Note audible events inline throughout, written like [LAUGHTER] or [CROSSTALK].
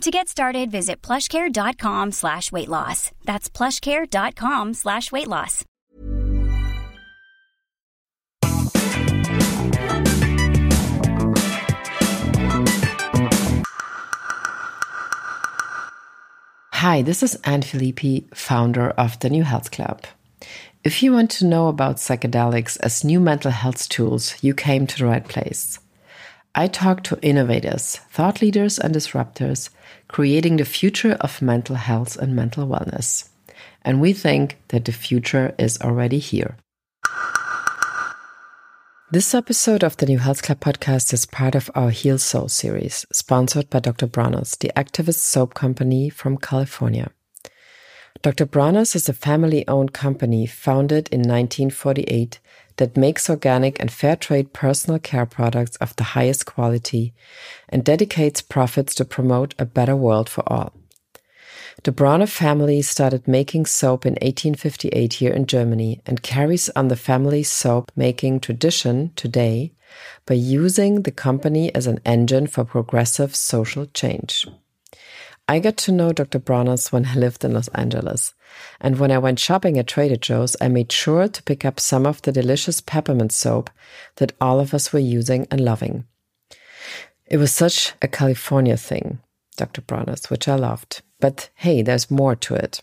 To get started, visit plushcare.com slash weight loss. That's plushcare.com slash weight loss. Hi, this is Anne Filippi, founder of the New Health Club. If you want to know about psychedelics as new mental health tools, you came to the right place. I talk to innovators, thought leaders, and disruptors creating the future of mental health and mental wellness. And we think that the future is already here. This episode of the New Health Club podcast is part of our Heal Soul series, sponsored by Dr. Bronner's, the activist soap company from California. Dr. Bronner's is a family owned company founded in 1948 that makes organic and fair trade personal care products of the highest quality and dedicates profits to promote a better world for all. The Bronner family started making soap in 1858 here in Germany and carries on the family's soap making tradition today by using the company as an engine for progressive social change. I got to know Dr. Bronner's when I lived in Los Angeles. And when I went shopping at Trader Joe's, I made sure to pick up some of the delicious peppermint soap that all of us were using and loving. It was such a California thing, Dr. Bronner's, which I loved. But hey, there's more to it.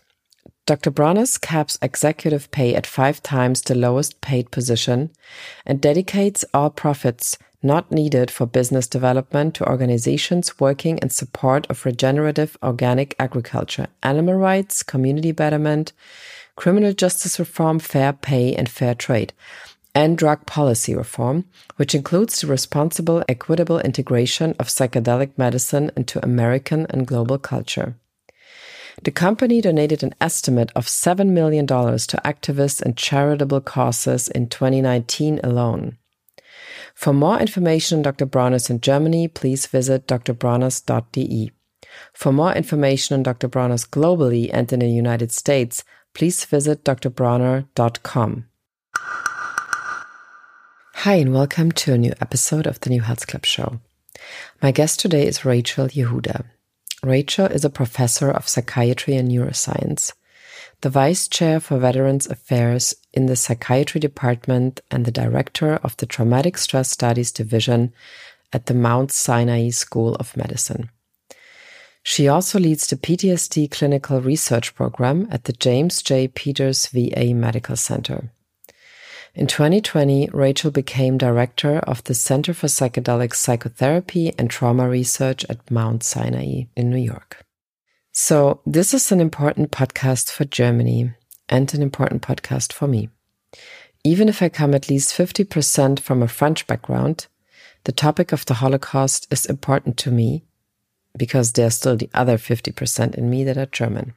Dr. Bronner's caps executive pay at five times the lowest paid position and dedicates all profits not needed for business development to organizations working in support of regenerative organic agriculture, animal rights, community betterment, criminal justice reform, fair pay, and fair trade, and drug policy reform, which includes the responsible, equitable integration of psychedelic medicine into American and global culture. The company donated an estimate of $7 million to activists and charitable causes in 2019 alone. For more information on Dr. Bronner's in Germany, please visit drbronner's.de. For more information on Dr. Bronner's globally and in the United States, please visit drbronner.com. Hi, and welcome to a new episode of the New Health Club show. My guest today is Rachel Yehuda. Rachel is a professor of psychiatry and neuroscience the Vice Chair for Veterans Affairs in the Psychiatry Department and the Director of the Traumatic Stress Studies Division at the Mount Sinai School of Medicine. She also leads the PTSD Clinical Research Program at the James J. Peters VA Medical Center. In 2020, Rachel became director of the Center for Psychedelic Psychotherapy and Trauma Research at Mount Sinai in New York. So, this is an important podcast for Germany and an important podcast for me. Even if I come at least 50% from a French background, the topic of the Holocaust is important to me because there's still the other 50% in me that are German.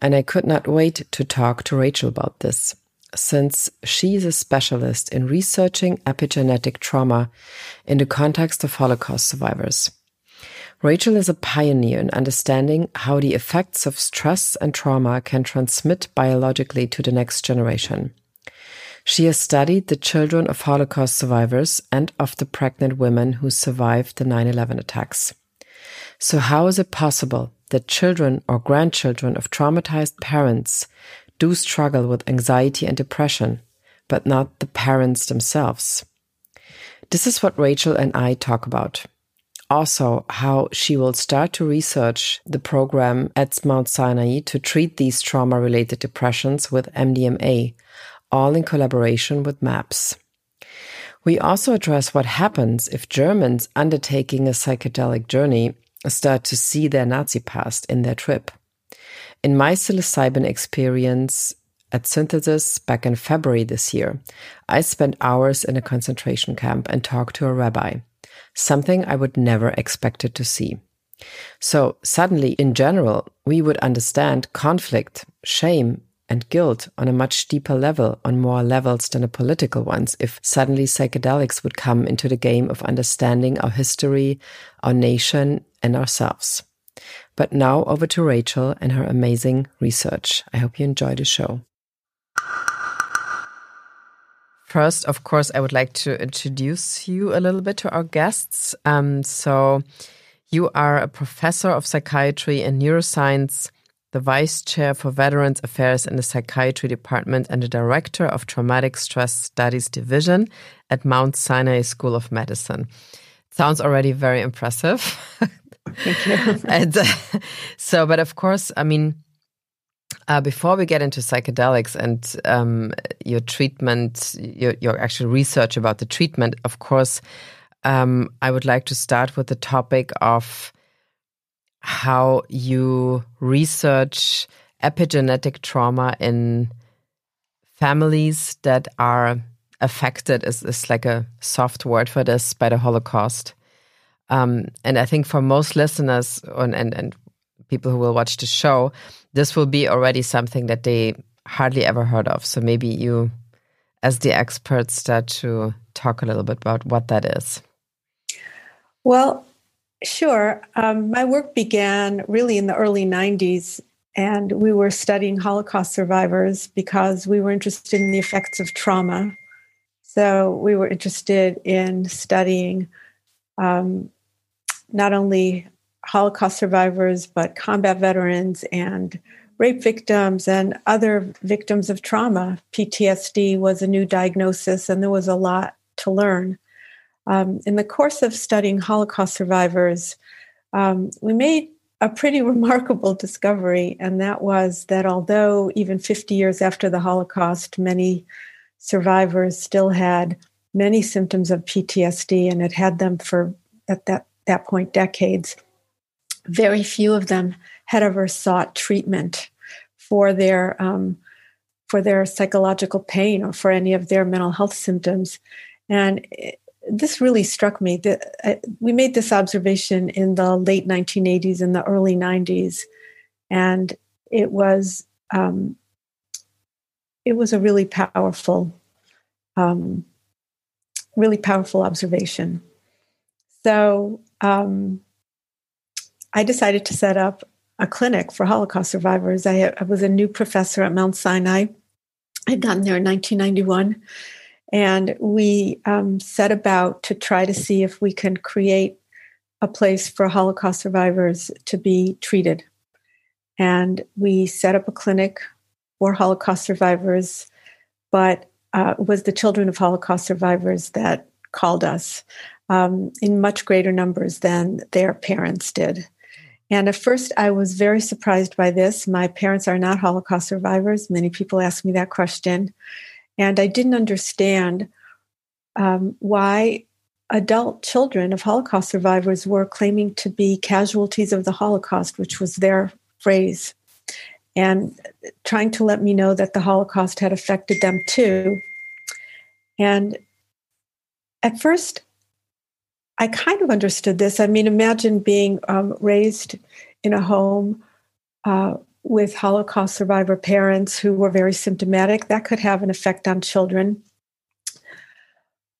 And I could not wait to talk to Rachel about this, since she is a specialist in researching epigenetic trauma in the context of Holocaust survivors. Rachel is a pioneer in understanding how the effects of stress and trauma can transmit biologically to the next generation. She has studied the children of Holocaust survivors and of the pregnant women who survived the 9 11 attacks. So, how is it possible that children or grandchildren of traumatized parents do struggle with anxiety and depression, but not the parents themselves? This is what Rachel and I talk about also how she will start to research the program at Mount Sinai to treat these trauma related depressions with MDMA, all in collaboration with MAPS. We also address what happens if Germans undertaking a psychedelic journey start to see their Nazi past in their trip. In my psilocybin experience at Synthesis back in February this year, I spent hours in a concentration camp and talked to a rabbi something I would never expected to see. So suddenly, in general, we would understand conflict, shame, and guilt on a much deeper level, on more levels than the political ones, if suddenly psychedelics would come into the game of understanding our history, our nation, and ourselves. But now over to Rachel and her amazing research. I hope you enjoy the show. First, of course, I would like to introduce you a little bit to our guests. Um, so, you are a professor of psychiatry and neuroscience, the vice chair for Veterans Affairs in the Psychiatry Department, and the director of Traumatic Stress Studies Division at Mount Sinai School of Medicine. Sounds already very impressive. Thank you. [LAUGHS] and uh, so, but of course, I mean, uh, before we get into psychedelics and um, your treatment, your, your actual research about the treatment, of course, um, I would like to start with the topic of how you research epigenetic trauma in families that are affected is, is like a soft word for this by the Holocaust. Um, and I think for most listeners and, and, and people who will watch the show, this will be already something that they hardly ever heard of. So maybe you, as the expert, start to talk a little bit about what that is. Well, sure. Um, my work began really in the early 90s, and we were studying Holocaust survivors because we were interested in the effects of trauma. So we were interested in studying um, not only Holocaust survivors, but combat veterans and rape victims and other victims of trauma. PTSD was a new diagnosis, and there was a lot to learn. Um, in the course of studying Holocaust survivors, um, we made a pretty [LAUGHS] remarkable discovery, and that was that although even 50 years after the Holocaust, many survivors still had many symptoms of PTSD and had had them for at that, that point decades, very few of them had ever sought treatment for their um, for their psychological pain or for any of their mental health symptoms, and it, this really struck me. Uh, we made this observation in the late 1980s and the early 90s, and it was um, it was a really powerful, um, really powerful observation. So um, I decided to set up a clinic for Holocaust survivors. I, I was a new professor at Mount Sinai. I'd gotten there in 1991. And we um, set about to try to see if we can create a place for Holocaust survivors to be treated. And we set up a clinic for Holocaust survivors, but uh, it was the children of Holocaust survivors that called us um, in much greater numbers than their parents did. And at first, I was very surprised by this. My parents are not Holocaust survivors. Many people ask me that question. And I didn't understand um, why adult children of Holocaust survivors were claiming to be casualties of the Holocaust, which was their phrase, and trying to let me know that the Holocaust had affected them too. And at first, I kind of understood this. I mean, imagine being um, raised in a home uh, with Holocaust survivor parents who were very symptomatic. That could have an effect on children.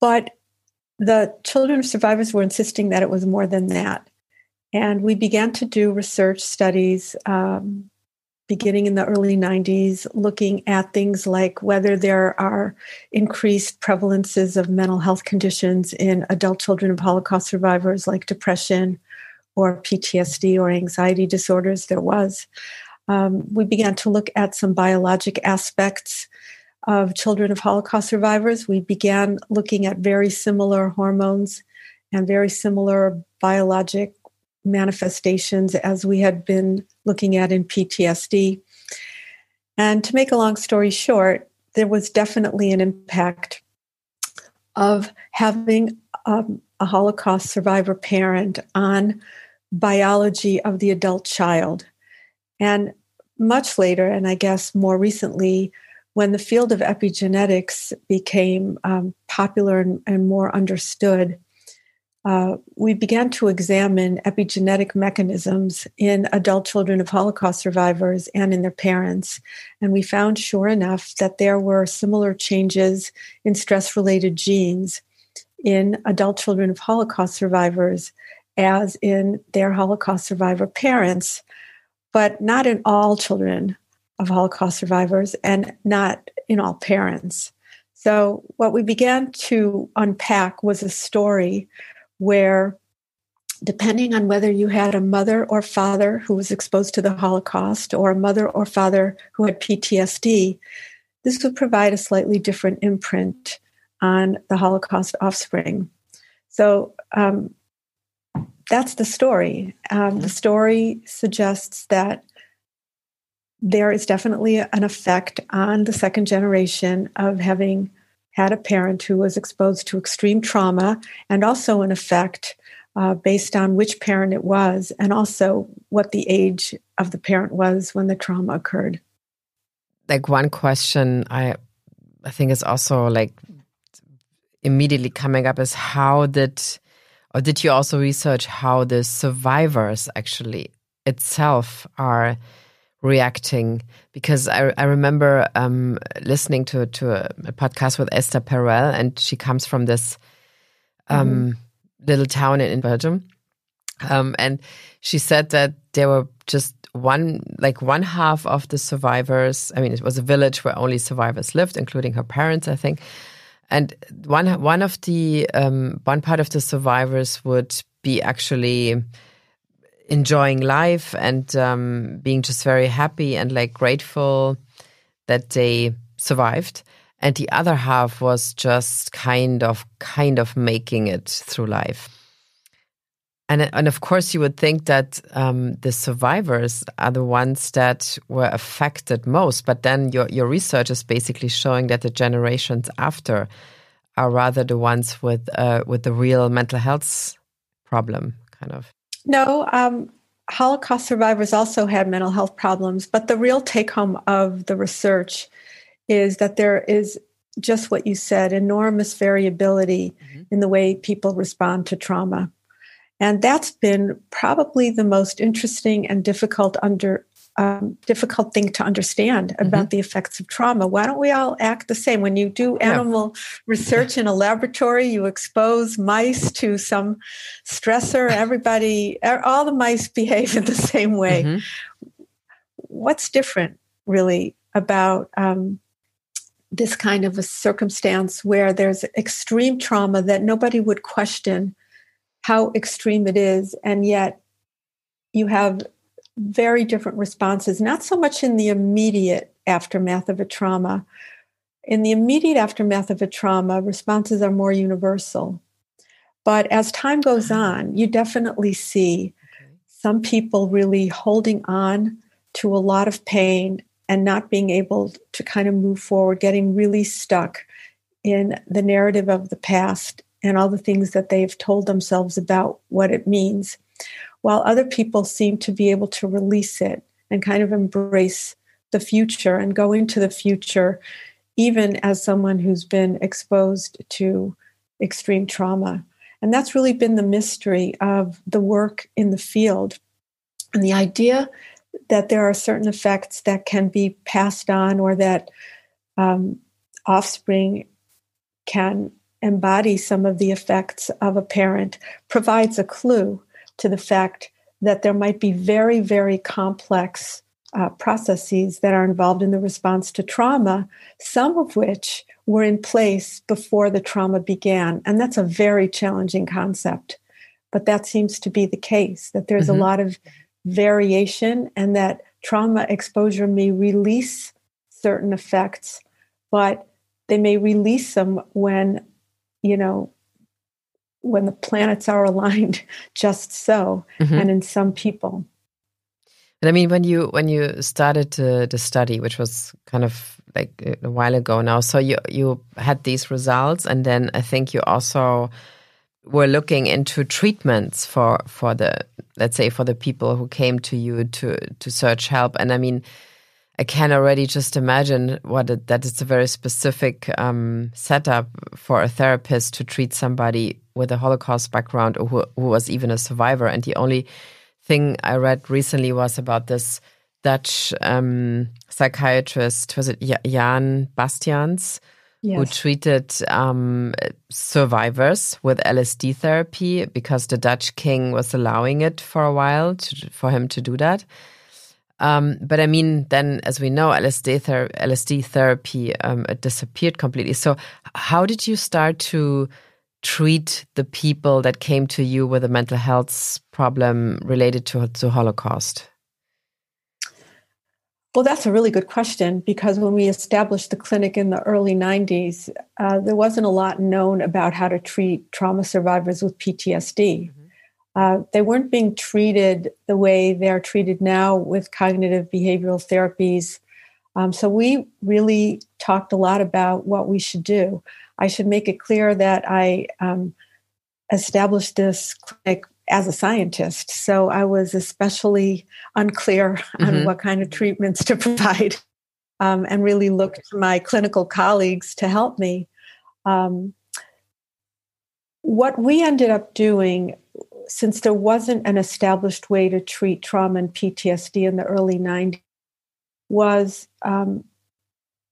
But the children of survivors were insisting that it was more than that. And we began to do research studies um, beginning in the early 90s, looking at things like whether there are increased prevalences of mental health conditions in adult children of Holocaust survivors, like depression or PTSD or anxiety disorders. There was. Um, we began to look at some biologic aspects of children of Holocaust survivors. We began looking at very similar hormones and very similar biologic manifestations as we had been looking at in PTSD. And to make a long story short, there was definitely an impact of having um, a Holocaust survivor parent on biology of the adult child. And much later, and I guess more recently, when the field of epigenetics became um, popular and, and more understood, uh, we began to examine epigenetic mechanisms in adult children of Holocaust survivors and in their parents. And we found, sure enough, that there were similar changes in stress related genes in adult children of Holocaust survivors as in their Holocaust survivor parents, but not in all children of Holocaust survivors and not in all parents. So, what we began to unpack was a story where, depending on whether you had a mother or father who was exposed to the Holocaust or a mother or father who had PTSD, this would provide a slightly different imprint on the Holocaust offspring. So, um, that's the story. Um, the story suggests that there is definitely an effect on the second generation of having had a parent who was exposed to extreme trauma, and also an effect uh, based on which parent it was, and also what the age of the parent was when the trauma occurred. Like one question I I think is also like immediately coming up is how did or did you also research how the survivors actually itself are reacting because I, I remember um, listening to to a, a, podcast with Esther Perel, and she comes from this um, mm. little town in, in Belgium, um, and she said that there were just one like one half of the survivors. I mean, it was a village where only survivors lived, including her parents, I think. And one one of the um, one part of the survivors would be actually enjoying life and um, being just very happy and like grateful that they survived. And the other half was just kind of kind of making it through life. And and of course you would think that um, the survivors are the ones that were affected most but then your your research is basically showing that the generations after are rather the ones with uh, with the real mental health problem kind of no, um, Holocaust survivors also had mental health problems, but the real take home of the research is that there is just what you said enormous variability mm-hmm. in the way people respond to trauma. And that's been probably the most interesting and difficult under um, difficult thing to understand mm-hmm. about mm-hmm. the effects of trauma. Why don't we all act the same? When you do animal yeah. research in a laboratory, you expose mice to some stressor. Everybody, all the mice [LAUGHS] behave in the same way. Mm-hmm. What's different, really, about um, this kind of a circumstance where there's extreme trauma that nobody would question how extreme it is, and yet you have very different responses, not so much in the immediate aftermath of a trauma. In the immediate aftermath of a trauma, responses are more universal. But as time goes ah. on, you definitely see some people really holding on to a lot of pain and not being able to kind of move forward, getting really stuck in the narrative of the past and all the things that they've told themselves about what it means while other people seem to be able to release it and kind of embrace the future and go into the future, even as someone who's been exposed to extreme trauma. And that's really been the mystery of the work in the field. And the idea that there are certain effects that can be passed on or that um, offspring can embody some of the effects of a parent provides a clue to the fact that there might be very, very complex uh, processes that are involved in the response to trauma, some of which were in place before the trauma began. And that's a very challenging concept. But that seems to be the case, that there's mm-hmm. a lot of variation and that trauma exposure may release certain effects, but they may release them when, you know, when the planets are [LAUGHS] aligned just so mm-hmm. and in some people and i mean when you when you started the, the study which was kind of like a while ago now so you you had these results and then i think you also were looking into treatments for for the let's say for the people who came to you to to search help and i mean I can already just imagine what it, that it's a very specific um, setup for a therapist to treat somebody with a Holocaust background or who, who was even a survivor. And the only thing I read recently was about this Dutch um, psychiatrist, was it Jan Bastiaans, yes. who treated um, survivors with LSD therapy because the Dutch king was allowing it for a while to, for him to do that. Um, but I mean, then as we know, LSD, ther LSD therapy um, it disappeared completely. So, how did you start to treat the people that came to you with a mental health problem related to to Holocaust? Well, that's a really good question because when we established the clinic in the early 90s, uh, there wasn't a lot known about how to treat trauma survivors with PTSD. Mm-hmm. Uh, they weren't being treated the way they're treated now with cognitive behavioral therapies. Um, so we really talked a lot about what we should do. I should make it clear that I um, established this clinic as a scientist. So I was especially unclear mm-hmm. on what kind of treatments to [LAUGHS] provide um, and really looked to my clinical colleagues to help me. Um, what we ended up doing since there wasn't an established way to treat trauma and PTSD in the early 90s, was um,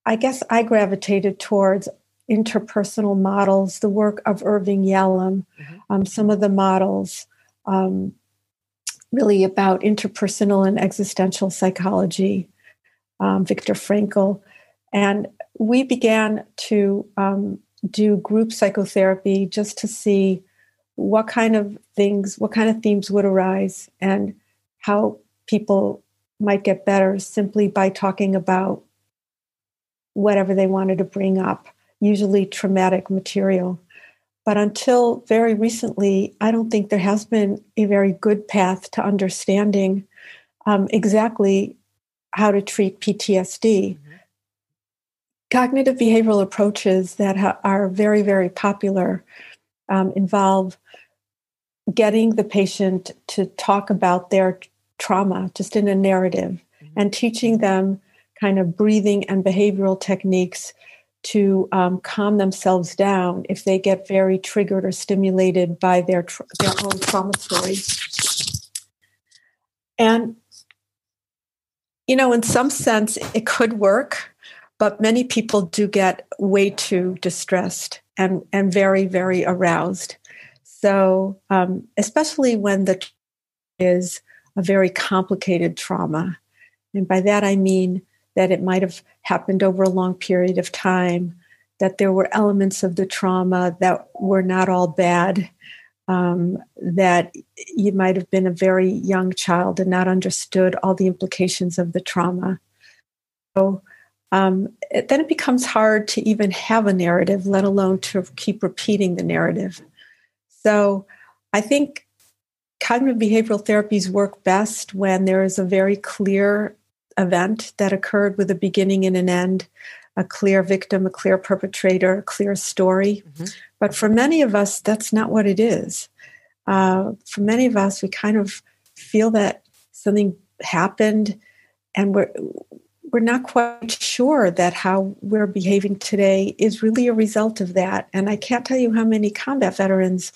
I guess I gravitated towards interpersonal models, the work of Irvin Yalom, mm-hmm. um, some of the models um, really about interpersonal and existential psychology, um, Viktor Frankl. And we began to um, do group psychotherapy just to see what kind of things, what kind of themes would arise, and how people might get better simply by talking about whatever they wanted to bring up, usually traumatic material. But until very recently, I don't think there has been a very good path to understanding um, exactly how to treat PTSD. Mm-hmm. Cognitive behavioral approaches that ha- are very, very popular um, involve getting the patient to talk about their trauma just in a narrative mm-hmm. and teaching them kind of breathing and behavioral techniques to um, calm themselves down if they get very triggered or stimulated by their tra- their own trauma stories. And you know, in some sense, it could work, but many people do get way too distressed and and very very aroused. So, um, especially when the is a very complicated trauma, and by that I mean that it might have happened over a long period of time, that there were elements of the trauma that were not all bad, um, that you might have been a very young child and not understood all the implications of the trauma. So um, it, then it becomes hard to even have a narrative, let alone to keep repeating the narrative. So I think cognitive behavioral therapies work best when there is a very clear event that occurred with a beginning and an end, a clear victim, a clear perpetrator, a clear story. Mm-hmm. But for many of us, that's not what it is. Uh, for many of us, we kind of feel that something happened and we're we're not quite sure that how we're behaving today is really a result of that. And I can't tell you how many combat veterans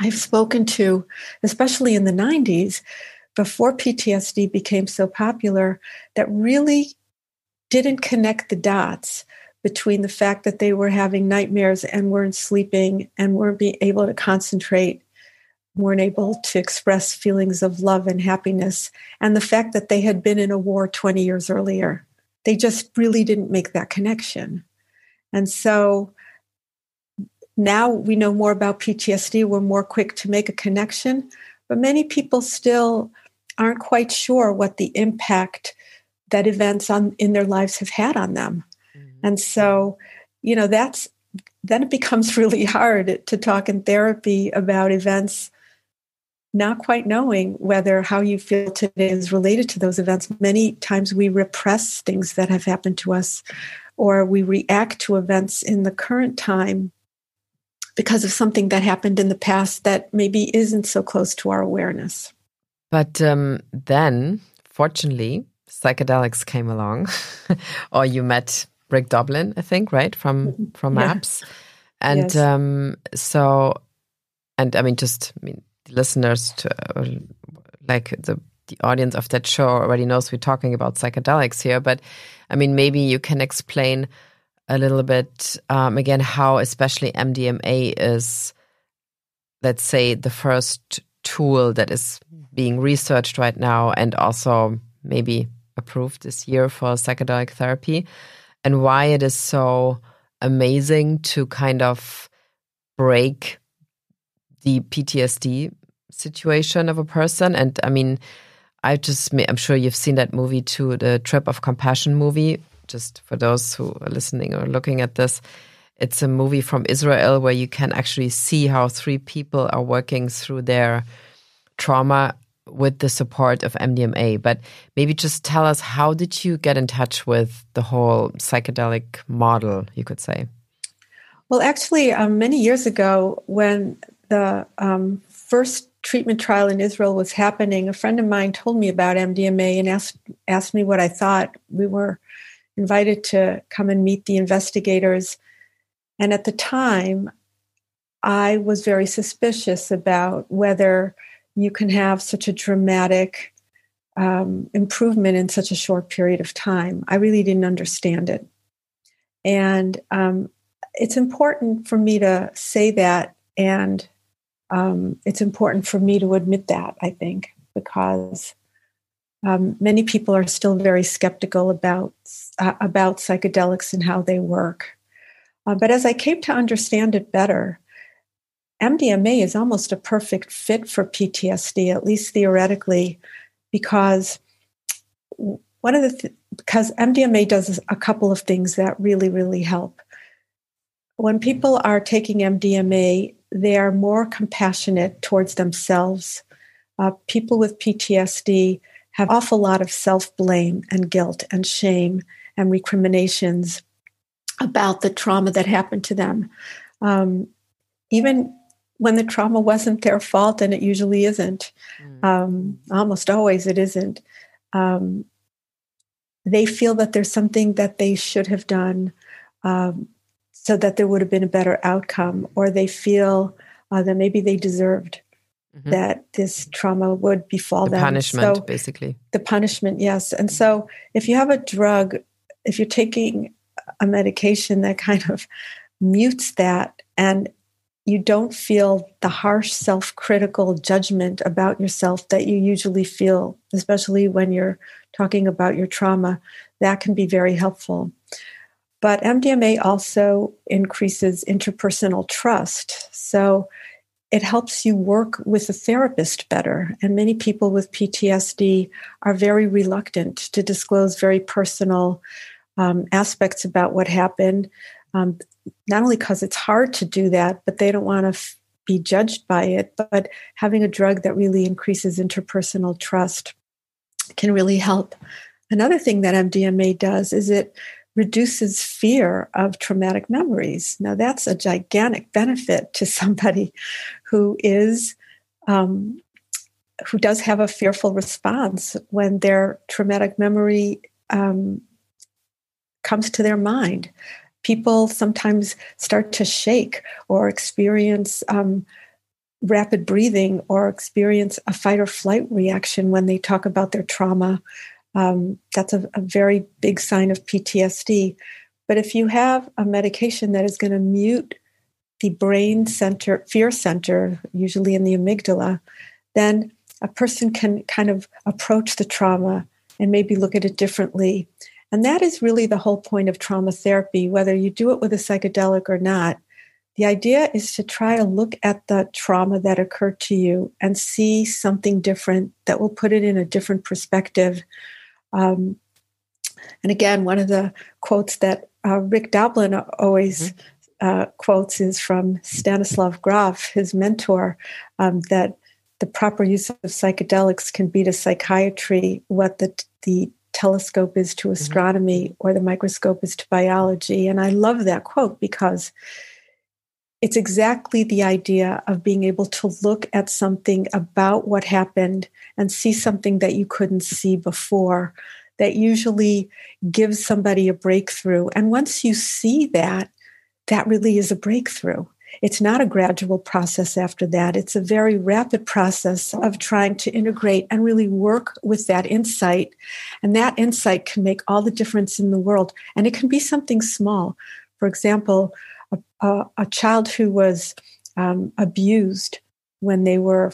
I've spoken to, especially in the 90s, before PTSD became so popular, that really didn't connect the dots between the fact that they were having nightmares and weren't sleeping and weren't being able to concentrate, weren't able to express feelings of love and happiness, and the fact that they had been in a war 20 years earlier. They just really didn't make that connection. And so now we know more about PTSD, we're more quick to make a connection, but many people still aren't quite sure what the impact that events on in their lives have had on them. Mm-hmm. And so, you know, that's then it becomes [LAUGHS] really hard to talk in therapy about events not quite knowing whether how you feel today is related to those events. Many times we repress things that have happened to us or we react to events in the current time because of something that happened in the past that maybe isn't so close to our awareness. But um, then, fortunately, psychedelics came along, [LAUGHS] or you met Rick Doblin, I think, right from mm-hmm. from MAPS, and yes. um, so, and I mean, just I mean, listeners to uh, like the the audience of that show already knows we're talking about psychedelics here, but I mean, maybe you can explain a little bit um, again how, especially MDMA, is let's say the first tool that is being researched right now and also maybe approved this year for psychedelic therapy, and why it is so amazing to kind of break the PTSD situation of a person. And I mean, I just, I'm sure you've seen that movie too, the Trip of Compassion movie. Just for those who are listening or looking at this, it's a movie from Israel where you can actually see how three people are working through their trauma with the support of MDMA. But maybe just tell us how did you get in touch with the whole psychedelic model, you could say? Well, actually, um, many years ago, when the um, first treatment trial in Israel was happening, a friend of mine told me about MDMA and asked asked me what I thought. We were invited to come and meet the investigators, and at the time, I was very suspicious about whether you can have such a dramatic um, improvement in such a short period of time. I really didn't understand it, and um, it's important for me to say that and um, it's important for me to admit that, I think, because um, many people are still very skeptical about, uh, about psychedelics and how they work. Uh, but as I came to understand it better, MDMA is almost a perfect fit for PTSD, at least theoretically, because one of the th- because MDMA does a couple of things that really really help. When people are taking MDMA, they are more compassionate towards themselves. Uh, people with PTSD have awful lot of self blame and guilt and shame and recriminations about the trauma that happened to them. Um, even when the trauma wasn't their fault, and it usually isn't, mm. um, almost always it isn't, um, they feel that there's something that they should have done. Um, so that there would have been a better outcome, or they feel uh, that maybe they deserved mm-hmm. that this trauma would befall them. the them. Punishment, so, basically. The punishment, yes. And so, if you have a drug, if you're taking a medication that kind of mutes that, and you don't feel the harsh self critical judgment about yourself that you usually feel, especially when you're talking about your trauma, that can be very helpful. But MDMA also increases interpersonal trust. So it helps you work with a therapist better. And many people with PTSD are very reluctant to disclose very personal um, aspects about what happened. Um, not only because it's hard to do that, but they don't want to f- be judged by it. But having a drug that really increases interpersonal trust can really help. Another thing that MDMA does is it reduces fear of traumatic memories. Now, that's a gigantic benefit to somebody who is. Um, who does have a fearful response when their traumatic memory um, comes to their mind. People sometimes start to shake or experience um, rapid breathing or experience a fight or flight reaction when they talk about their trauma um, that's a, a very big sign of PTSD. But if you have a medication that is going to mute the brain center, fear center, usually in the amygdala, then a person can kind of approach the trauma and maybe look at it differently. And that is really the whole point of trauma therapy, whether you do it with a psychedelic or not. The idea is to try to look at the trauma that occurred to you and see something different that will put it in a different perspective um, and again, one of the quotes that uh, Rick Doblin always mm-hmm. uh, quotes is from Stanislav Grof, his mentor, um, that the proper use of psychedelics can be to psychiatry what the, the telescope is to mm-hmm. astronomy mm-hmm. or the microscope is to biology. And I love that quote because it's exactly the idea of being able to look at something about what happened and see something that you couldn't see before that usually gives somebody a breakthrough. And once you see that, that really is a breakthrough. It's not a gradual process after that. It's a very rapid process of trying to integrate and really work with that insight. And that insight can make all the difference in the world. And it can be something small. For example, a, a, a child who was um, abused when they were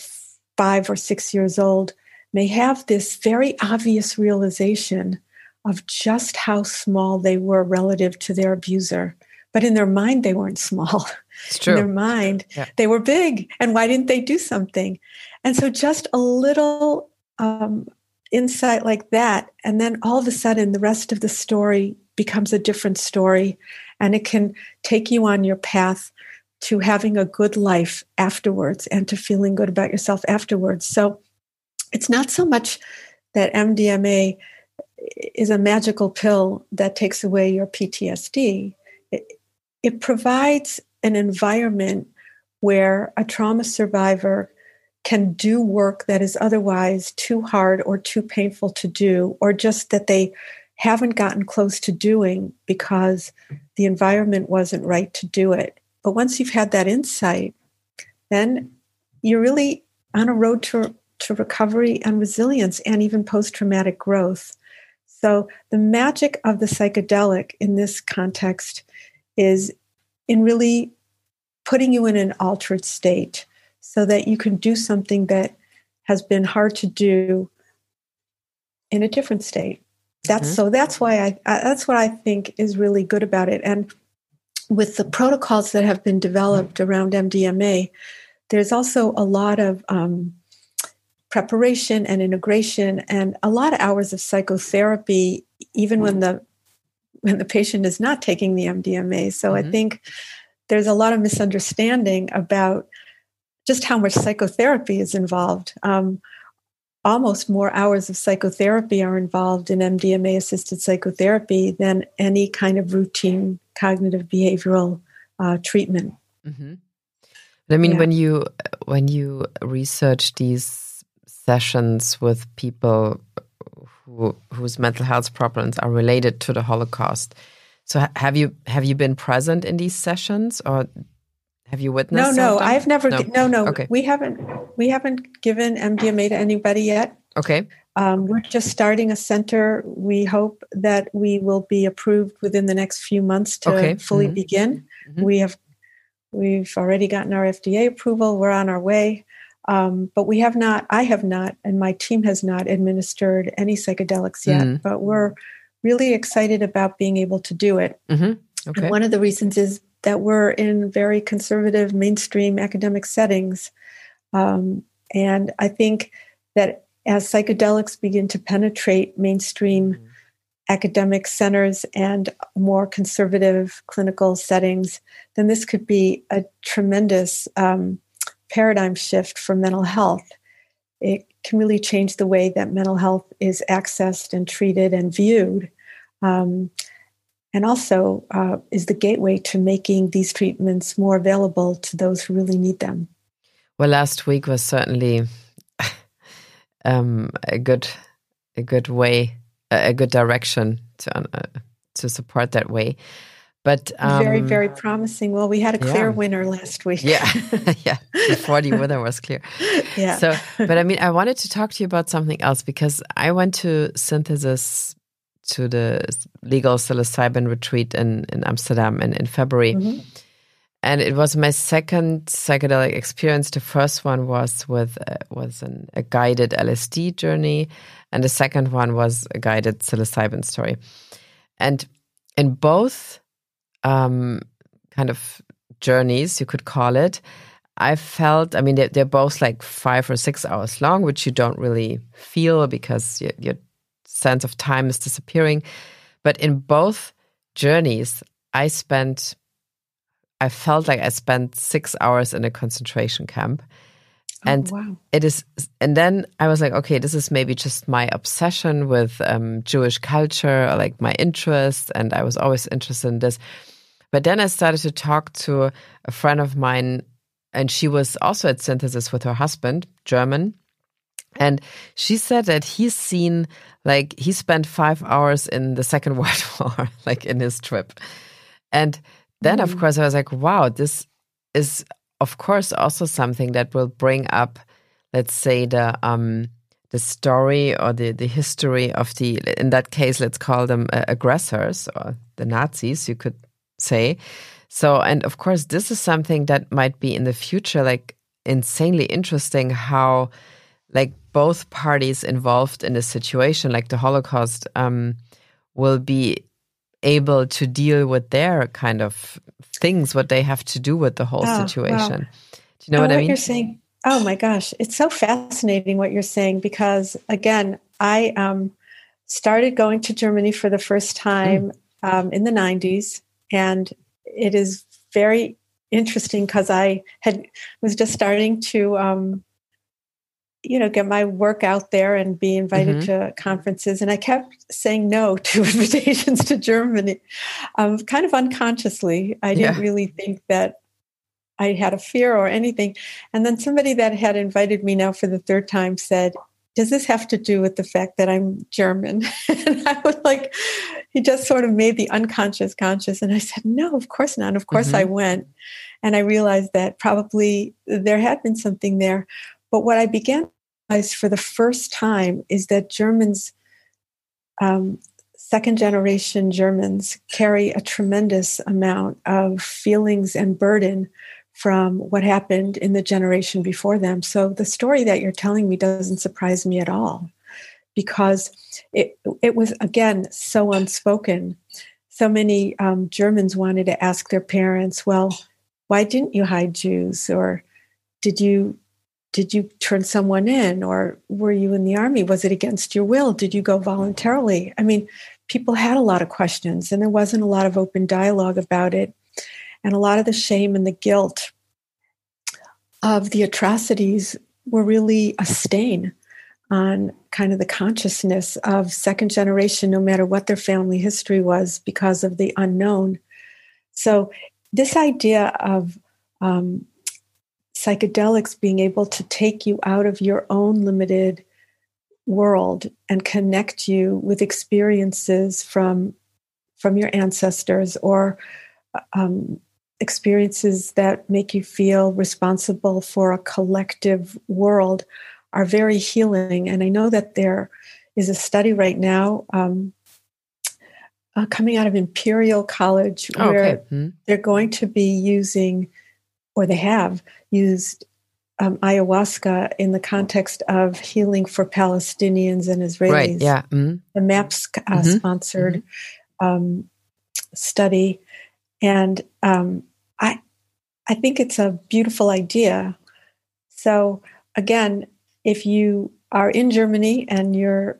five or six years old may have this very obvious realization of just how small they were relative to their abuser. But in their mind, they weren't small. [LAUGHS] It's true. In their mind, yeah. they were big. And why didn't they do something? And so, just a little um, insight like that. And then all of a sudden, the rest of the story becomes a different story. And it can take you on your path to having a good life afterwards and to feeling good about yourself afterwards. So it's not so much that MDMA is a magical pill that takes away your PTSD. It, it provides an environment where a trauma survivor can do work that is otherwise too hard or too painful to do, or just that they haven't gotten close to doing because the environment wasn't right to do it. But once you've had that insight, then you're really on a road to, to recovery and resilience and even post traumatic growth. So, the magic of the psychedelic in this context is in really putting you in an altered state so that you can do something that has been hard to do in a different state. That's mm-hmm. so that's why I, I that's what I think is really good about it. And with the protocols that have been developed around MDMA, there's also a lot of um, preparation and integration and a lot of hours of psychotherapy, even when the when the patient is not taking the MDMA. So mm-hmm. I think there's a lot of misunderstanding about just how much psychotherapy is involved. Um, almost more hours of psychotherapy are involved in MDMA assisted psychotherapy than any kind of routine cognitive behavioral uh, treatment. Mm-hmm. I mean, yeah. when you when you research these sessions with people who, whose mental health problems are related to the Holocaust, so have you have you been present in these sessions, or have you witnessed? No, no, I've never. No, no, no. Okay. we haven't we haven't given MDMA to anybody yet. Okay. Um, we're just starting a center. We hope that we will be approved within the next few months to okay. fully mm-hmm. begin. Mm-hmm. We have we've already gotten our FDA approval. We're on our way. Um, but we have not, I have not, and my team has not administered any psychedelics yet. Mm-hmm. But we're really excited about being able to do it. Mm-hmm. Okay. And one of the reasons is that we're in very conservative mainstream academic settings. Um, and I think that as psychedelics begin to penetrate mainstream mm-hmm. academic centers and more conservative clinical settings, then this could be a tremendous um, paradigm shift for mental health. It can really change the way that mental health is accessed and treated and viewed. Um, and also uh, is the gateway to making these treatments more available to those who really need them. Well, last week was certainly [LAUGHS] um, a good a good way, a good direction to uh, to support that way. But um, very, very promising. Well, we had a clear yeah. winner last week. Yeah, [LAUGHS] [LAUGHS] yeah. Before the weather was clear. Yeah. So, but I mean, I wanted to talk to you about something else because I went to Synthesis to the legal psilocybin retreat in in Amsterdam in in February. Mm -hmm and it was my second psychedelic experience. The first one was with uh, was an, a guided LSD journey, and the second one was a guided psilocybin story. And in both um, kind of journeys, you could call it, I felt. I mean, they're, they're, both like five or six hours long, which you don't really feel because your, your sense of time is disappearing. But in both journeys, I spent I felt like I spent six hours in a concentration camp. Oh, and oh, wow. it is, and then I was like, okay, this is maybe just my obsession with um, Jewish culture or like my interest. And I was always interested in this. But then I started to talk to a friend of mine, and she was also at Synthesis with her husband, German. And she said that he's seen, like, he spent five hours in the Second [LAUGHS] World War, like in his trip. And then, of course, I was like, wow, this is, of course, also something that will bring up, let's say, the, um, the story or the, the history of the, in that case, let's call them uh, aggressors or the Nazis, you could say. So, and of course, this is something that might be in the future like insanely interesting how, like, both parties involved in the situation, like the Holocaust, um, will be able to deal with their kind of things, what they have to do with the whole oh, situation. Do you know oh, what, what I mean? You're saying Oh my gosh, it's so fascinating what you're saying because again, I um, started going to Germany for the first time mm. um, in the 90s, and it is very interesting because I had was just starting to um, you know get my work out there and be invited mm-hmm. to conferences and i kept saying no [LAUGHS] to invitations to germany um, kind of unconsciously i didn't yeah. really think that I had a fear or anything. And then somebody that had invited me now for the third time said, Does this have to do with the fact that I'm German? [LAUGHS] and I was like, he just sort of made the unconscious conscious. And I said, No, of course not. Of course mm-hmm. I went. And I realized that probably there had been something there. But what I began to realize for the first time is that Germans um, second generation Germans carry a tremendous amount of feelings and burden from what happened in the generation before them. So the story that you're telling me doesn't surprise me at all because it, it was, again, so unspoken. So many um, Germans wanted to ask their parents, well, why didn't you hide Jews? Or did you did you turn someone in or were you in the army? Was it against your will? Did you go voluntarily? I mean people had a lot of questions and there wasn't a lot of open dialogue about it. And a lot of the shame and the guilt of the atrocities were really a stain on kind of the consciousness of second generation, no matter what their family history was, because of the unknown. So, this idea of um, psychedelics being able to take you out of your own limited world and connect you with experiences from from your ancestors or um, experiences that make you feel responsible for a collective world are very healing. And I know that there is a study right now um, uh, coming out of Imperial College oh, where okay. hmm. they're going to be using, or they have used, um, ayahuasca in the context of healing for Palestinians and Israelis. Right. Yeah. Mm-hmm. The MAPS uh, mm-hmm. sponsored mm-hmm. Um, study, and um, I I think it's a beautiful idea. So again, if you are in Germany and you're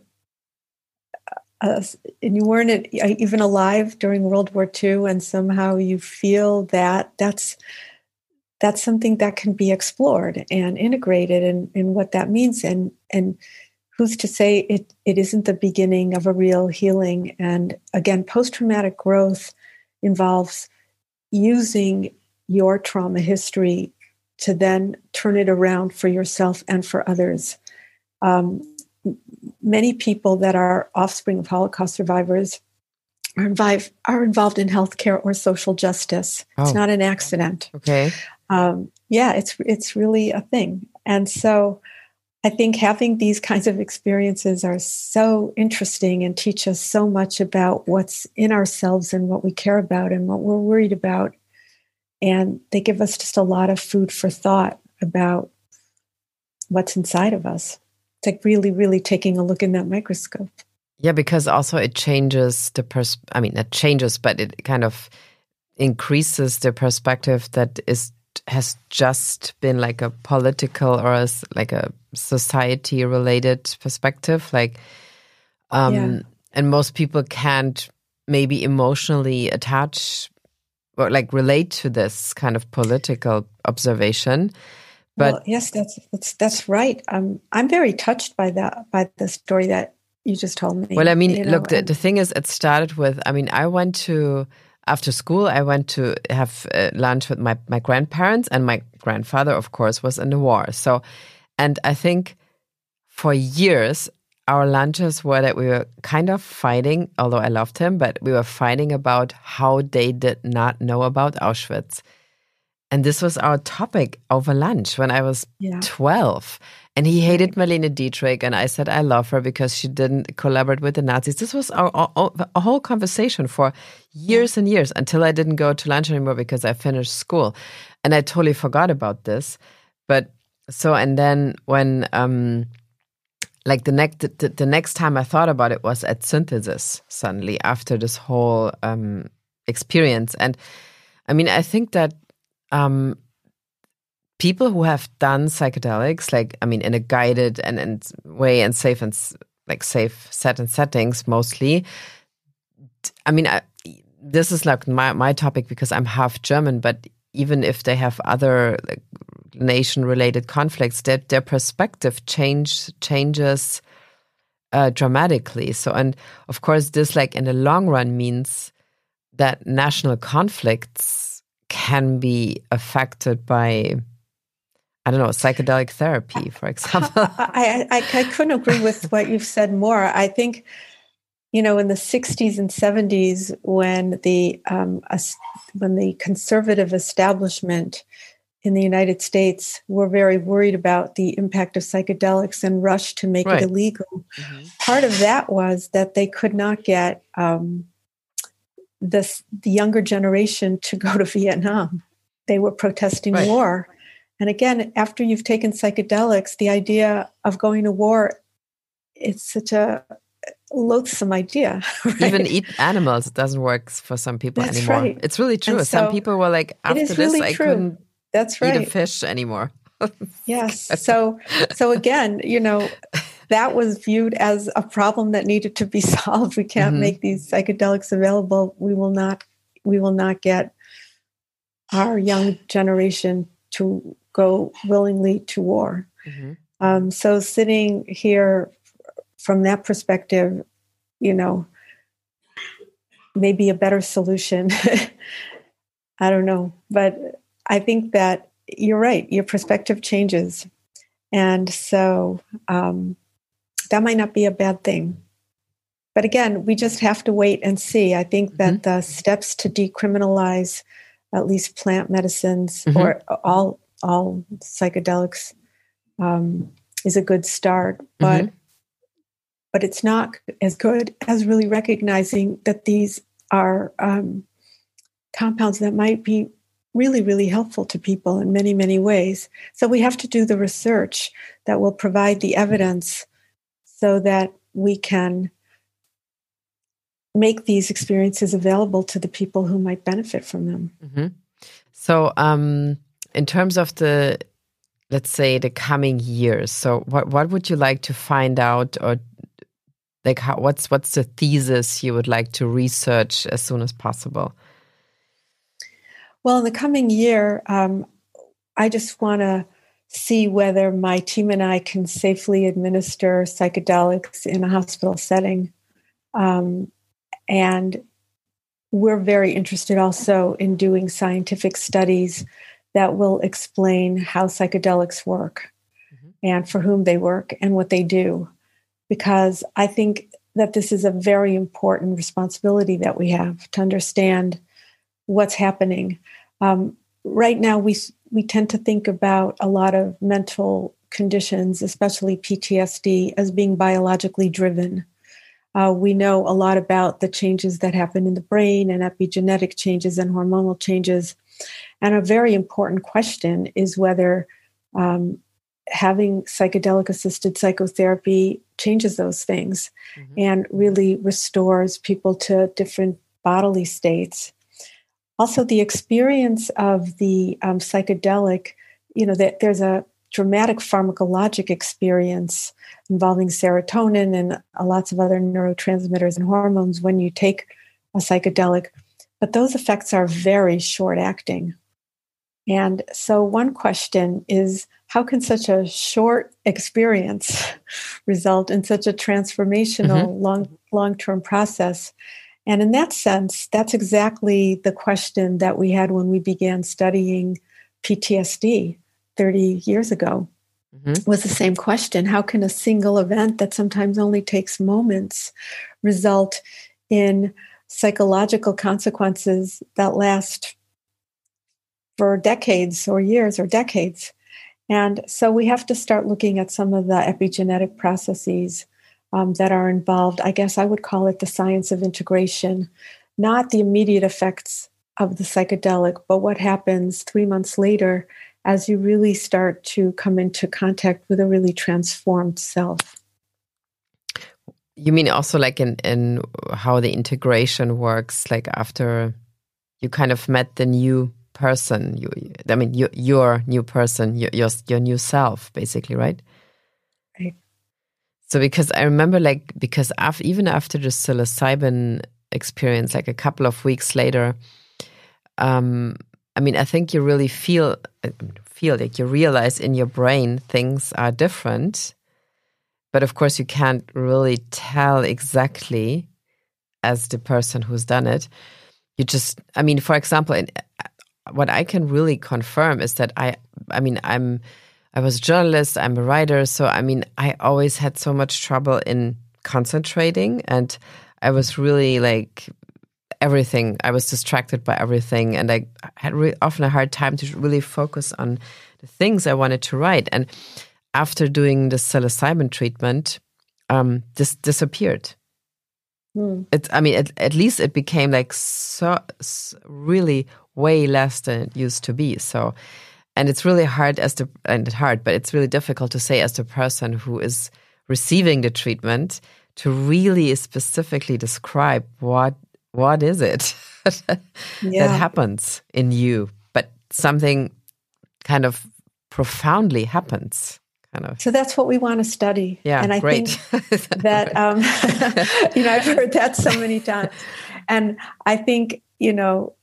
uh, and you weren't even alive during World War II, and somehow you feel that that's that's something that can be explored and integrated in, in what that means and and who's to say it it isn't the beginning of a real healing and again post-traumatic growth involves using your trauma history to then turn it around for yourself and for others. Um, many people that are offspring of Holocaust survivors are, involved, are involved in healthcare or social justice. Oh. It's not an accident. Okay. Um, yeah, it's it's really a thing, and so I think having these kinds of experiences are so interesting and teach us so much about what's in ourselves and what we care about and what we're worried about. And they give us just a lot of food for thought about what's inside of us. It's like really, really taking a look in that microscope. Yeah, because also it changes the pers. I mean, it changes, but it kind of increases the perspective that is has just been like a political or a, like a society related perspective like um yeah. and most people can't maybe emotionally attach or like relate to this kind of political observation but well, yes that's that's that's right um i'm very touched by that by the story that you just told me well i mean look know, the, the thing is it started with i mean i went to after school, I went to have uh, lunch with my, my grandparents, and my grandfather, of course, was in the war. So, and I think for years, our lunches were that we were kind of fighting, although I loved him, but we were fighting about how they did not know about Auschwitz. And this was our topic over lunch when I was yeah. 12. And he hated Marlene Dietrich. And I said, I love her because she didn't collaborate with the Nazis. This was our, our, a whole conversation for years and years until I didn't go to lunch anymore because I finished school. And I totally forgot about this. But so, and then when, um, like the next the, the, next time I thought about it was at synthesis suddenly after this whole um, experience, and I mean I think that um, people who have done psychedelics, like I mean in a guided and, and way and safe and like safe set and settings mostly. I mean, I, this is like my my topic because I'm half German, but even if they have other like, nation related conflicts, their, their perspective change changes uh, dramatically. So, and of course, this, like in the long run, means that national conflicts can be affected by. I don't know, psychedelic therapy, for [LAUGHS] example. I, I, I couldn't agree with what you've said more. I think, you know, in the 60s and 70s, when the um, when the conservative establishment in the United States were very worried about the impact of psychedelics and rushed to make right. it illegal. Mm-hmm. Part of that was that they could not get um, this, the younger generation to go to Vietnam. They were protesting right. war. And again, after you've taken psychedelics, the idea of going to war, it's such a loathsome idea. [LAUGHS] Right? Even eat animals it doesn't work for some people That's anymore. Right. It's really true. So some people were like, after this, really I true. couldn't that's right. Eat a fish anymore. [LAUGHS] yes. So so again, you know, that was viewed as a problem that needed to be [LAUGHS] solved. We can't mm-hmm. make these psychedelics available. We will not we will not get our young generation to go willingly to war. Mm-hmm. Um, so sitting here from that perspective, you know, maybe a better solution. [LAUGHS] I don't know, but I think that you're right. Your perspective changes. And so um, that might not be a bad thing. But again, we just have to wait and see. I think that mm-hmm. the steps to decriminalize at least plant medicines mm-hmm. or all all psychedelics um, is a good start. But mm-hmm. but it's not as good as really recognizing that these are um, compounds that might be really, really helpful to people in many, many ways. So we have to do the research that will provide the evidence so that we can make these experiences available to the people who might benefit from them. Mm-hmm. So, um, in terms of the, let's say, the coming years, so what what would you like to find out, or like, how, what's what's the thesis you would like to research as soon as possible? Well, in the coming year, um, I just want to see whether my team and I can safely administer psychedelics in a hospital setting. Um, and we're very interested also in doing scientific studies that will explain how psychedelics work mm-hmm. and for whom they work and what they do. Because I think that this is a very important responsibility that we have to understand what's happening. Um, right now, we we tend to think about a lot of mental conditions, especially PTSD, as being biologically driven. Uh, we know a lot about the changes that happen in the brain and epigenetic changes and hormonal changes. And a very important question is whether um, having psychedelic assisted psychotherapy changes those things mm-hmm. and really restores people to different bodily states also the experience of the um, psychedelic you know that there's a dramatic pharmacologic experience involving serotonin and uh, lots of other neurotransmitters and hormones when you take a psychedelic but those effects are very short acting and so one question is how can such a short experience [LAUGHS] result in such a transformational mm-hmm. long long term process and in that sense, that's exactly the question that we had when we began studying PTSD 30 years ago. mm-hmm. was the same question How can a single event that sometimes only takes moments result in psychological consequences that last for decades or years or decades? And so we have to start looking at some of the epigenetic processes um, that are involved. I guess I would call it the science of integration, not the immediate effects of the psychedelic, but what happens three months later as you really start to come into contact with a really transformed self. You mean also like in, in how the integration works, like after you kind of met the new person, you, I mean, you, your new person, your, your, your new self, basically, right? Right. So because I remember like, because after, even after the psilocybin experience, like a couple of weeks later, um, I mean, I think you really feel feel like you realize in your brain things are different, but of course you can't really tell exactly as the person who's done it. You just, I mean, for example, in, what I can really confirm is that I, I mean, I'm, I was a journalist, I'm a writer, so I mean, I always had so much trouble in concentrating, and I was really like everything. I was distracted by everything, and I had often a hard time to really focus on the things I wanted to write. And after doing the psilocybin treatment, um, this disappeared. Hmm. It, I mean, at, at least it became like so, so really way less than it used to be. So, and it's really hard as the and hard, but it's really difficult to say as the person who is receiving the treatment to really specifically describe what what is it [LAUGHS] yeah. that happens in you? But something kind of profoundly happens. Kind of. So that's what we want to study. Yeah, and I great. think [LAUGHS] [LAUGHS] that um, [LAUGHS] you know I've heard that so many times, and I think you know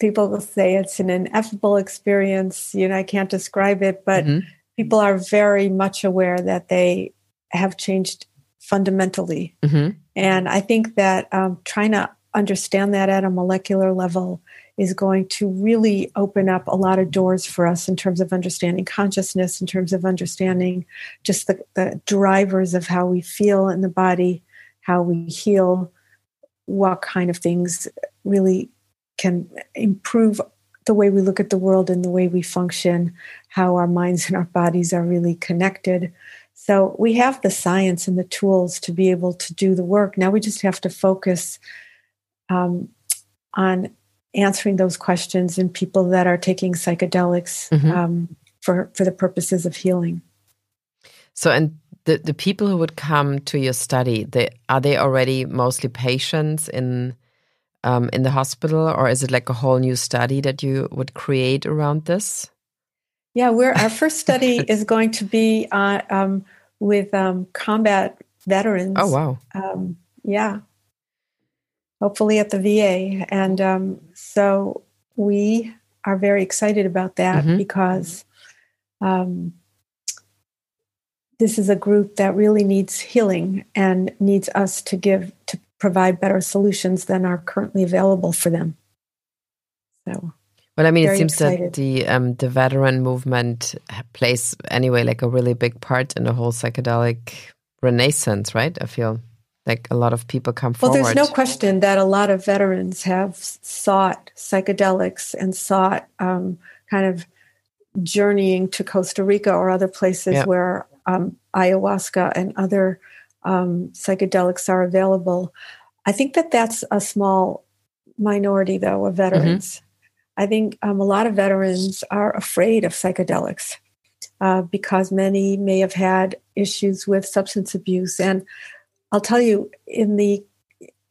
people will say it's an ineffable experience. You know, I can't describe it, but mm-hmm. people are very much aware that they have changed fundamentally. Mm-hmm. And I think that um, trying to understand that at a molecular level is going to really open up a lot of doors for us in terms of understanding consciousness, in terms of understanding just the, the drivers of how we feel in the body, how we heal, what kind of things really can improve the way we look at the world and the way we function, how our minds and our bodies are really connected. So we have the science and the tools to be able to do the work. Now we just have to focus um, on answering those questions in people that are taking psychedelics mm-hmm. um, for for the purposes of healing. So, and the the people who would come to your study, they are they already mostly patients in um, in the hospital, or is it like a whole new study that you would create around this? Yeah, we're our [LAUGHS] first study is going to be uh, um, with um, combat veterans. Oh wow! Um, yeah, hopefully at the VA, and um, so we are very excited about that mm-hmm. because um, this is a group that really needs healing and needs us to give to provide better solutions than are currently available for them. So well, I mean, it seems excited. that the um, the veteran movement plays anyway like a really big part in the whole psychedelic renaissance, right? I feel like a lot of people come forward. Well, there's no question that a lot of veterans have sought psychedelics and sought um, kind of journeying to Costa Rica or other places yep. where um, ayahuasca and other um, psychedelics are available. I think that that's a small minority, though, of veterans. Mm-hmm. I think um, a lot of veterans are afraid of psychedelics uh, because many may have had issues with substance abuse. And I'll tell you, in the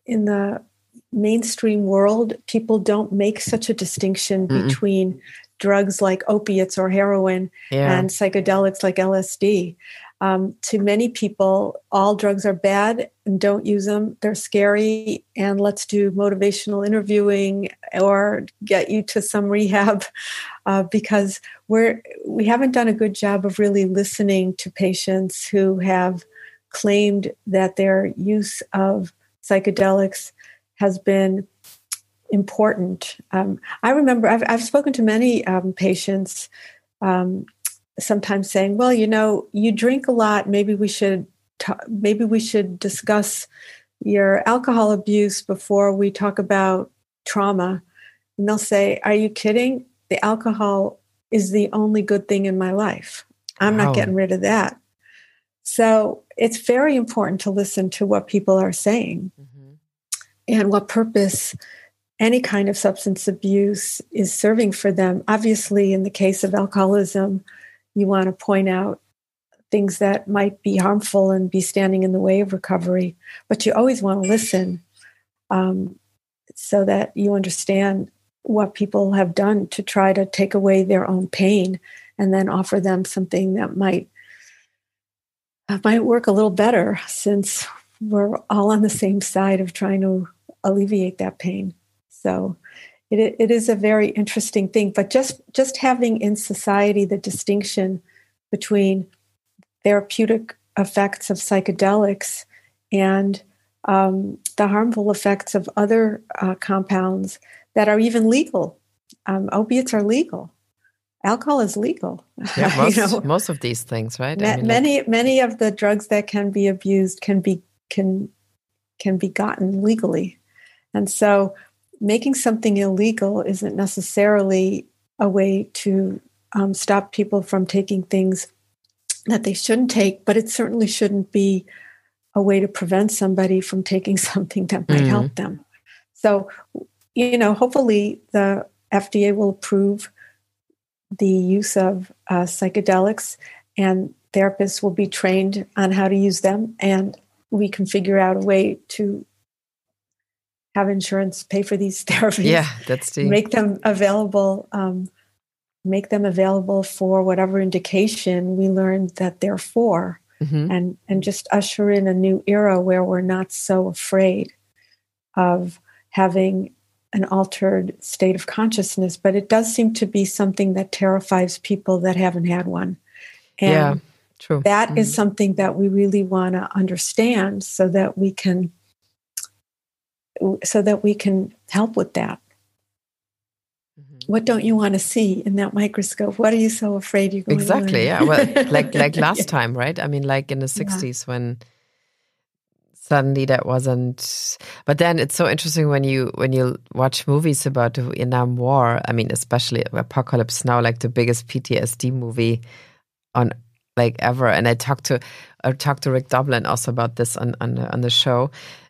in the mainstream world, people don't make such a distinction Mm-mm. between drugs like opiates or heroin yeah. and psychedelics like LSD. Um, to many people, all drugs are bad and don't use them. They're scary, and let's do motivational interviewing or get you to some rehab [LAUGHS] uh, because we're we haven't done a good job of really listening to patients who have claimed that their use of psychedelics has been important. Um, I remember I've, I've, spoken to many um, patients um, sometimes saying, "Well, you know, you drink a lot. Maybe we should t- maybe we should discuss your alcohol abuse before we talk about trauma." And they'll say, "Are you kidding? The alcohol is the only good thing in my life. I'm wow. not getting rid of that." So it's very important to listen to what people are saying mm-hmm. and what purpose any kind of substance abuse is serving for them. Obviously, in the case of alcoholism, you want to point out things that might be harmful and be standing in the way of recovery, but you always want to listen um, so that you understand what people have done to try to take away their own pain and then offer them something that might might work a little better since we're all on the same side of trying to alleviate that pain. So it, it is a very interesting thing. But just just having in society the distinction between therapeutic effects of psychedelics and um, the harmful effects of other uh, compounds that are even legal. Um, opiates are legal. Alcohol is legal. Yeah, [LAUGHS] most, you know, most of these things, right? Ma- I mean, many like... many of the drugs that can be abused can be can can be gotten legally, and so making something illegal isn't necessarily a way to um, stop people from taking things that they shouldn't take, but it certainly shouldn't be a way to prevent somebody from taking [LAUGHS] something that might mm-hmm. help them. So, you know, hopefully the FDA will approve the use of uh, psychedelics and therapists will be trained on how to use them and we can figure out a way to have insurance pay for these [LAUGHS] therapies. Yeah, that's the make them available. Um, make them available for whatever indication we learned that they're for, mm-hmm. and and just usher in a new era where we're not so afraid of having an altered state of consciousness. But it does seem to be something that terrifies people that haven't had one. And yeah, true. That mm-hmm. is something that we really want to understand so that we can so that we can help with that. Mm-hmm. What don't you want to see in that microscope? What are you so afraid you're going exactly, to yeah. Well, like like [LAUGHS] last yeah. time, right? I mean, like in the '60s yeah. when suddenly that wasn't. But then it's so interesting when you when you watch movies about the Vietnam War. I mean, especially Apocalypse Now, like the biggest PTSD movie on like ever. And I talked to I talked to Rick Doblin also about this on on the, on the show.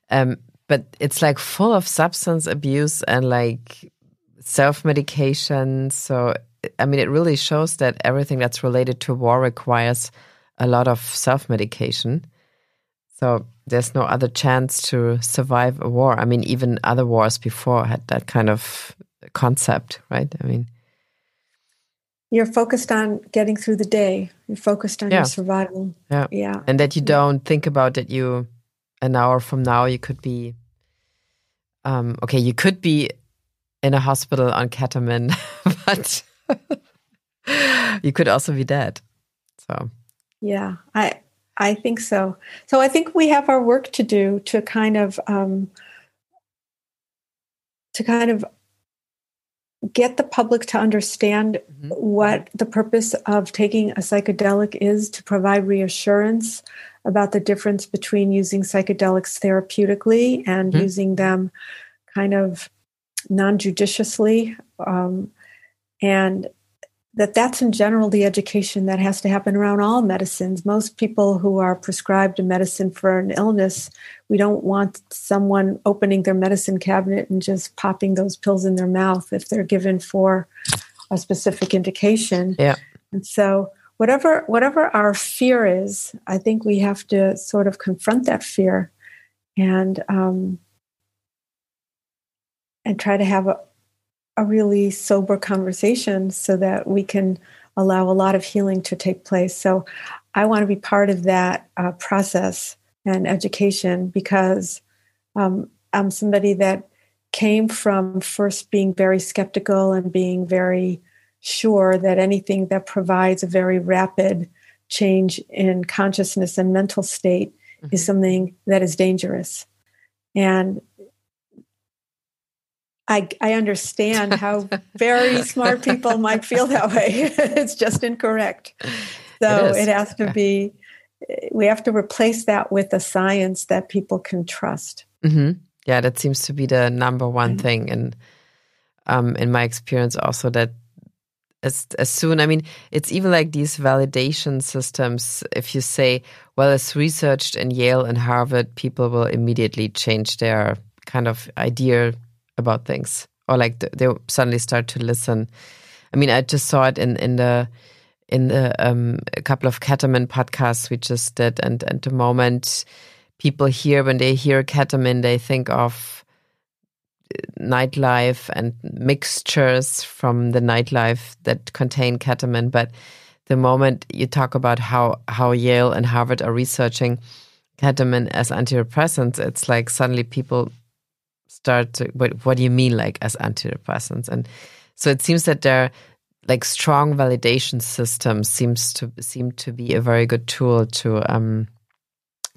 Um, but it's like full of substance abuse and like self medication. So, I mean, it really shows that everything that's related to war requires a lot of self medication. So, there's no other chance to survive a war. I mean, even other wars before had that kind of concept, right? I mean, you're focused on getting through the day. You're focused on yeah. your survival. Yeah. Yeah. And that you don't think about that you an hour from now you could be um, okay you could be in a hospital on ketamine [LAUGHS] but [LAUGHS] you could also be dead so yeah i i think so so i think we have our work to do to kind of um, to kind of get the public to understand mm-hmm. what the purpose of taking a psychedelic is to provide reassurance about the difference between using psychedelics therapeutically and mm-hmm. using them kind of non-judiciously um, and that that's in general the education that has to happen around all medicines. Most people who are prescribed a medicine for an illness we don't want someone opening their medicine cabinet and just popping those pills in their mouth if they're given for a specific indication. Yeah. And so whatever whatever our fear is, I think we have to sort of confront that fear and um, and try to have a, a really sober conversation so that we can allow a lot of healing to take place. So I want to be part of that uh, process and education because um, I'm somebody that came from first being very skeptical and being very sure that anything that provides a very rapid change in consciousness and mental state mm-hmm. is something that is dangerous. And I, I understand how very [LAUGHS] smart people might feel that way. [LAUGHS] it's just incorrect. So it, it has to be, we have to replace that with a science that people can trust. Mm-hmm. Yeah, that seems to be the number one thing. And um, in my experience, also that as as soon i mean it's even like these validation systems if you say well it's researched in yale and harvard people will immediately change their kind of idea about things or like they suddenly start to listen i mean i just saw it in in the in the um, a couple of ketamine podcasts we just did and at the moment people hear when they hear ketamine they think of nightlife and mixtures from the nightlife that contain ketamine. But the moment you talk about how, how Yale and Harvard are researching ketamine as antidepressants, it's like suddenly people start to, what, what do you mean like as antidepressants? And so it seems that there like strong validation systems seems to seem to be a very good tool to um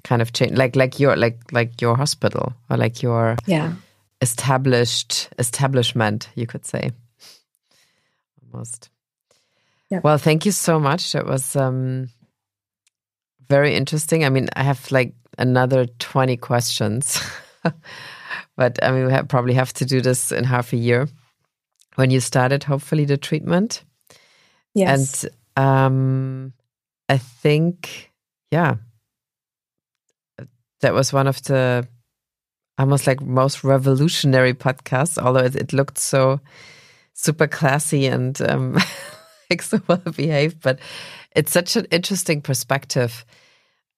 kind of change like like your like like your hospital or like your yeah established establishment, you could say. Almost. Yep. Well, thank you so much. That was um, very interesting. I mean, I have like another 20 questions, [LAUGHS] but I mean, we have, probably have to do this in half a year when you started, hopefully, the treatment. Yes. And um, I think, yeah, that was one of the almost like most revolutionary podcast, although it, it looked so super classy and um, [LAUGHS] like so well behaved. But it's such an interesting perspective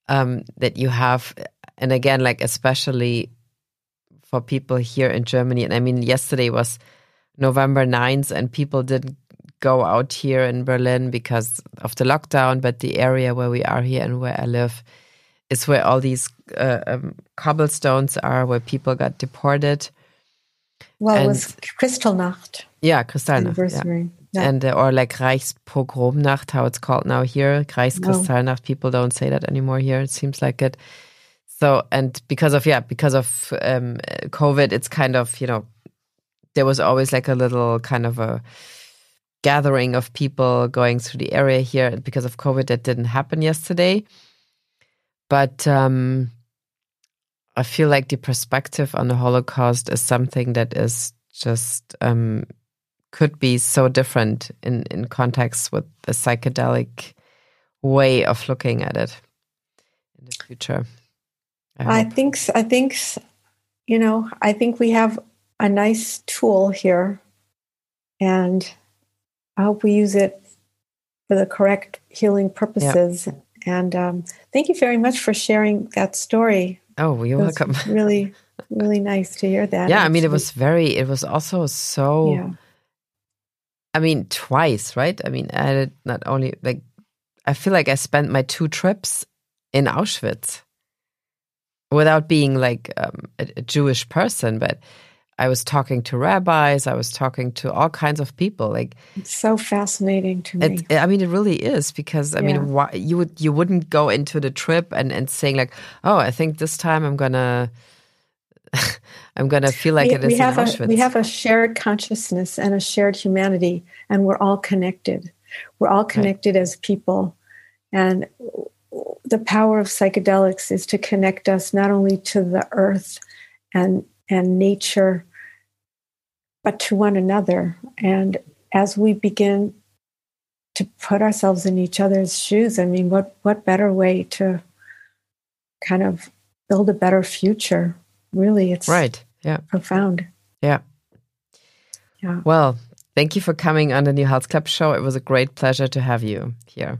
um, that you have, and again, like especially for people here in Germany. And I mean, yesterday was November 9th, and people didn't go out here in Berlin because of the lockdown, but the area where we are here and where I live is where all these uh, um, cobblestones are, where people got deported. Well, and, it was Kristallnacht. Yeah, Kristallnacht. Yeah. Yeah. And uh, or like Reichspogromnacht, how it's called now here. Reichskristallnacht. No. People don't say that anymore here. It seems like it. So and because of yeah, because of um, COVID, it's kind of you know there was always like a little kind of a gathering of people going through the area here. Because of COVID, that didn't happen yesterday. But um, I feel like the perspective on the Holocaust is something that is just um, could be so different in, in context with the psychedelic way of looking at it in the future. I, I think I think you know I think we have a nice tool here, and I hope we use it for the correct healing purposes. And um, thank you very much for sharing that story. Oh, you're welcome. [LAUGHS] really, really nice to hear that. Yeah, I mean, it was very, it was also so, yeah. I mean, twice, right? I mean, I did not only like, I feel like I spent my two trips in Auschwitz without being like um, a, a Jewish person, but I was talking to rabbis. I was talking to all kinds of people. Like it's so fascinating to me. It, I mean, it really is because I yeah. mean, why, you would you wouldn't go into the trip and and saying like, oh, I think this time I'm gonna. [LAUGHS] I'm gonna feel like we, it is we have in Auschwitz. A, we have a shared consciousness and a shared humanity, and we're all connected. We're all connected right. as people, and the power of psychedelics is to connect us not only to the earth and and nature but to one another. And as we begin to put ourselves in each other's shoes, I mean, what, what better way to kind of build a better future? Really, it's right. Yeah. Profound. Yeah. Yeah. Well, thank you for coming on the New Health Club show. It was a great pleasure to have you here.